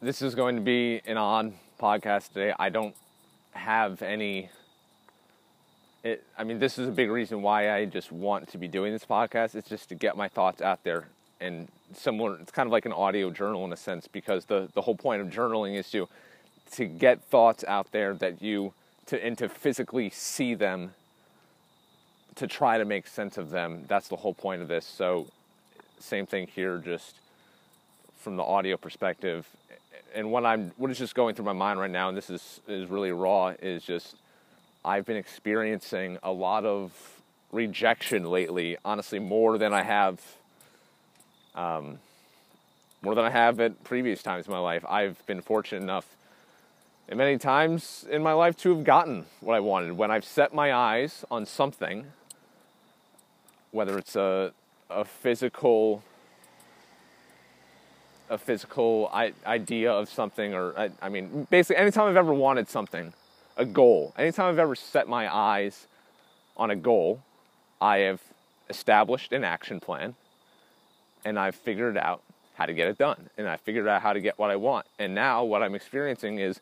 this is going to be an odd podcast today. I don't have any. It, I mean, this is a big reason why I just want to be doing this podcast. It's just to get my thoughts out there and similar. It's kind of like an audio journal in a sense because the the whole point of journaling is to to get thoughts out there that you to and to physically see them to try to make sense of them. That's the whole point of this. So, same thing here, just from the audio perspective. And what I'm, what is just going through my mind right now, and this is is really raw, is just I've been experiencing a lot of rejection lately. Honestly, more than I have, um, more than I have at previous times in my life. I've been fortunate enough and many times in my life to have gotten what I wanted. When I've set my eyes on something, whether it's a, a physical a physical idea of something or I, I mean basically anytime I've ever wanted something, a goal, anytime I've ever set my eyes on a goal, I have established an action plan and I've figured out how to get it done and I figured out how to get what I want. And now what I'm experiencing is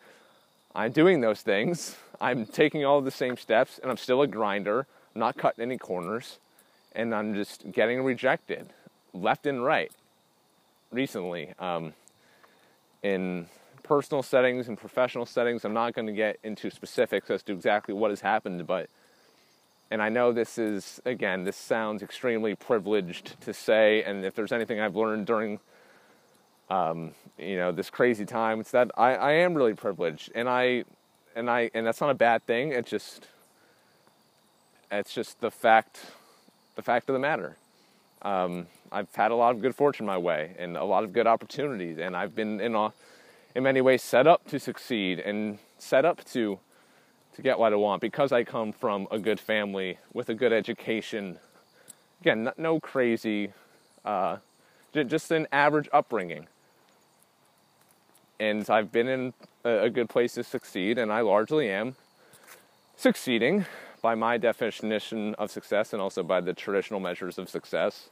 I'm doing those things. I'm taking all the same steps and I'm still a grinder. I'm not cutting any corners and I'm just getting rejected left and right recently um, in personal settings and professional settings. I'm not going to get into specifics as to exactly what has happened, but and I know this is again, this sounds extremely privileged to say, and if there's anything I've learned during um, you know this crazy time, it's that I, I am really privileged, and I and I and that's not a bad thing. It's just it's just the fact the fact of the matter. Um, I've had a lot of good fortune my way and a lot of good opportunities, and I've been in a, in many ways set up to succeed and set up to to get what I want because I come from a good family with a good education. Again, no crazy, uh, just an average upbringing. And I've been in a good place to succeed, and I largely am succeeding by my definition of success and also by the traditional measures of success.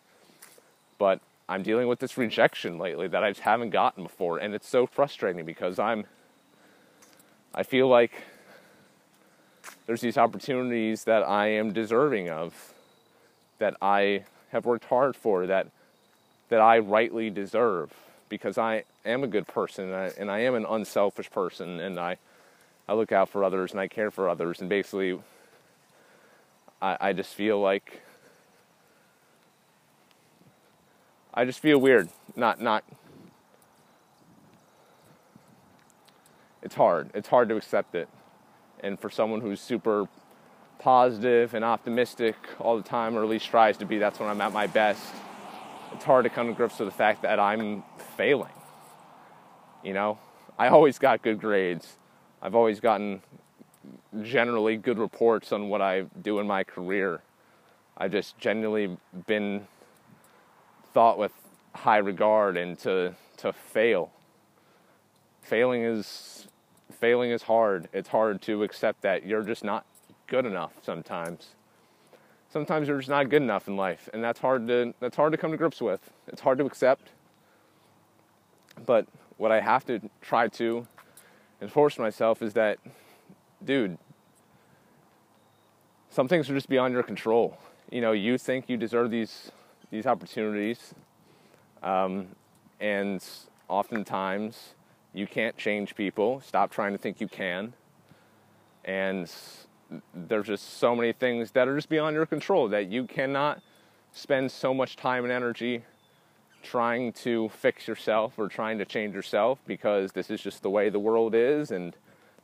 But I'm dealing with this rejection lately that I just haven't gotten before, and it's so frustrating because I'm I feel like there's these opportunities that I am deserving of that I have worked hard for that that I rightly deserve because I am a good person and I, and I am an unselfish person and I I look out for others and I care for others and basically I, I just feel like I just feel weird. Not not it's hard. It's hard to accept it. And for someone who's super positive and optimistic all the time, or at least tries to be, that's when I'm at my best. It's hard to come to grips with the fact that I'm failing. You know, I always got good grades. I've always gotten generally good reports on what I do in my career. I've just genuinely been thought with high regard and to to fail. Failing is failing is hard. It's hard to accept that you're just not good enough sometimes. Sometimes you're just not good enough in life, and that's hard to that's hard to come to grips with. It's hard to accept. But what I have to try to enforce myself is that dude, some things are just beyond your control. You know, you think you deserve these these opportunities, um, and oftentimes you can't change people. Stop trying to think you can. And there's just so many things that are just beyond your control that you cannot spend so much time and energy trying to fix yourself or trying to change yourself because this is just the way the world is and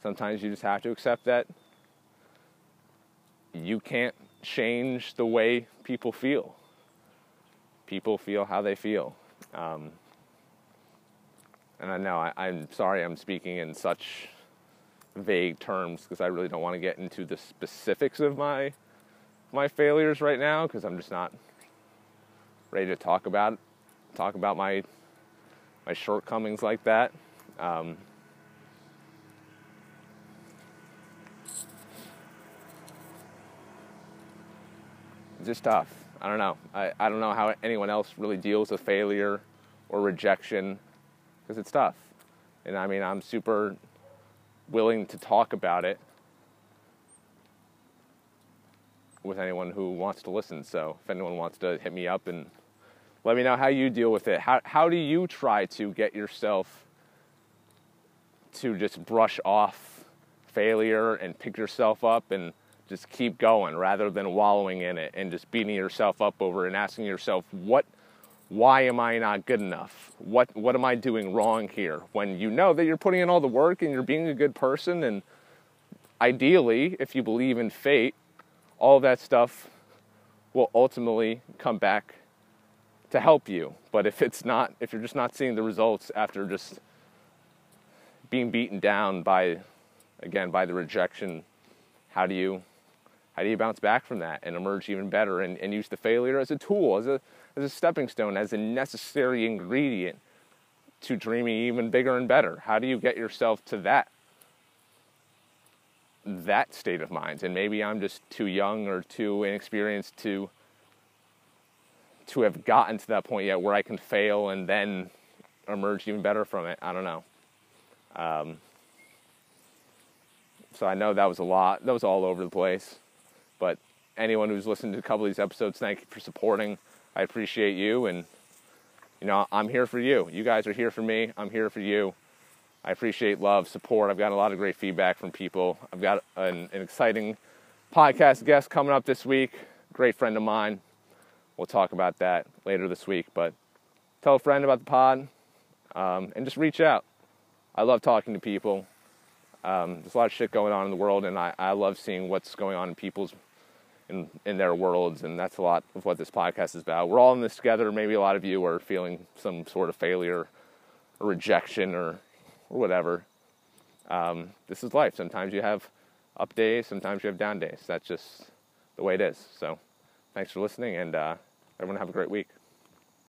Sometimes you just have to accept that you can't change the way people feel. People feel how they feel. Um, and I know I, am sorry I'm speaking in such vague terms because I really don't want to get into the specifics of my my failures right now because I'm just not ready to talk about talk about my my shortcomings like that. Um, just tough. I don't know. I, I don't know how anyone else really deals with failure or rejection because it's tough. And I mean, I'm super willing to talk about it with anyone who wants to listen. So if anyone wants to hit me up and let me know how you deal with it. How, how do you try to get yourself to just brush off failure and pick yourself up and just keep going rather than wallowing in it and just beating yourself up over and asking yourself, what, why am I not good enough? What, what am I doing wrong here? When you know that you're putting in all the work and you're being a good person and ideally, if you believe in fate, all that stuff will ultimately come back to help you. But if it's not, if you're just not seeing the results after just being beaten down by, again, by the rejection, how do you, how do you bounce back from that and emerge even better and, and use the failure as a tool, as a, as a stepping stone, as a necessary ingredient to dreaming even bigger and better? How do you get yourself to that that state of mind. And maybe I'm just too young or too inexperienced to to have gotten to that point yet where I can fail and then emerge even better from it. I don't know. Um, so I know that was a lot. That was all over the place. But anyone who's listened to a couple of these episodes, thank you for supporting. I appreciate you. And, you know, I'm here for you. You guys are here for me. I'm here for you. I appreciate love, support. I've got a lot of great feedback from people. I've got an, an exciting podcast guest coming up this week, great friend of mine. We'll talk about that later this week. But tell a friend about the pod um, and just reach out. I love talking to people. Um, there's a lot of shit going on in the world, and I, I love seeing what's going on in people's in in their worlds, and that's a lot of what this podcast is about. We're all in this together. Maybe a lot of you are feeling some sort of failure, or rejection, or or whatever. Um, this is life. Sometimes you have up days, sometimes you have down days. That's just the way it is. So, thanks for listening, and uh, everyone have a great week.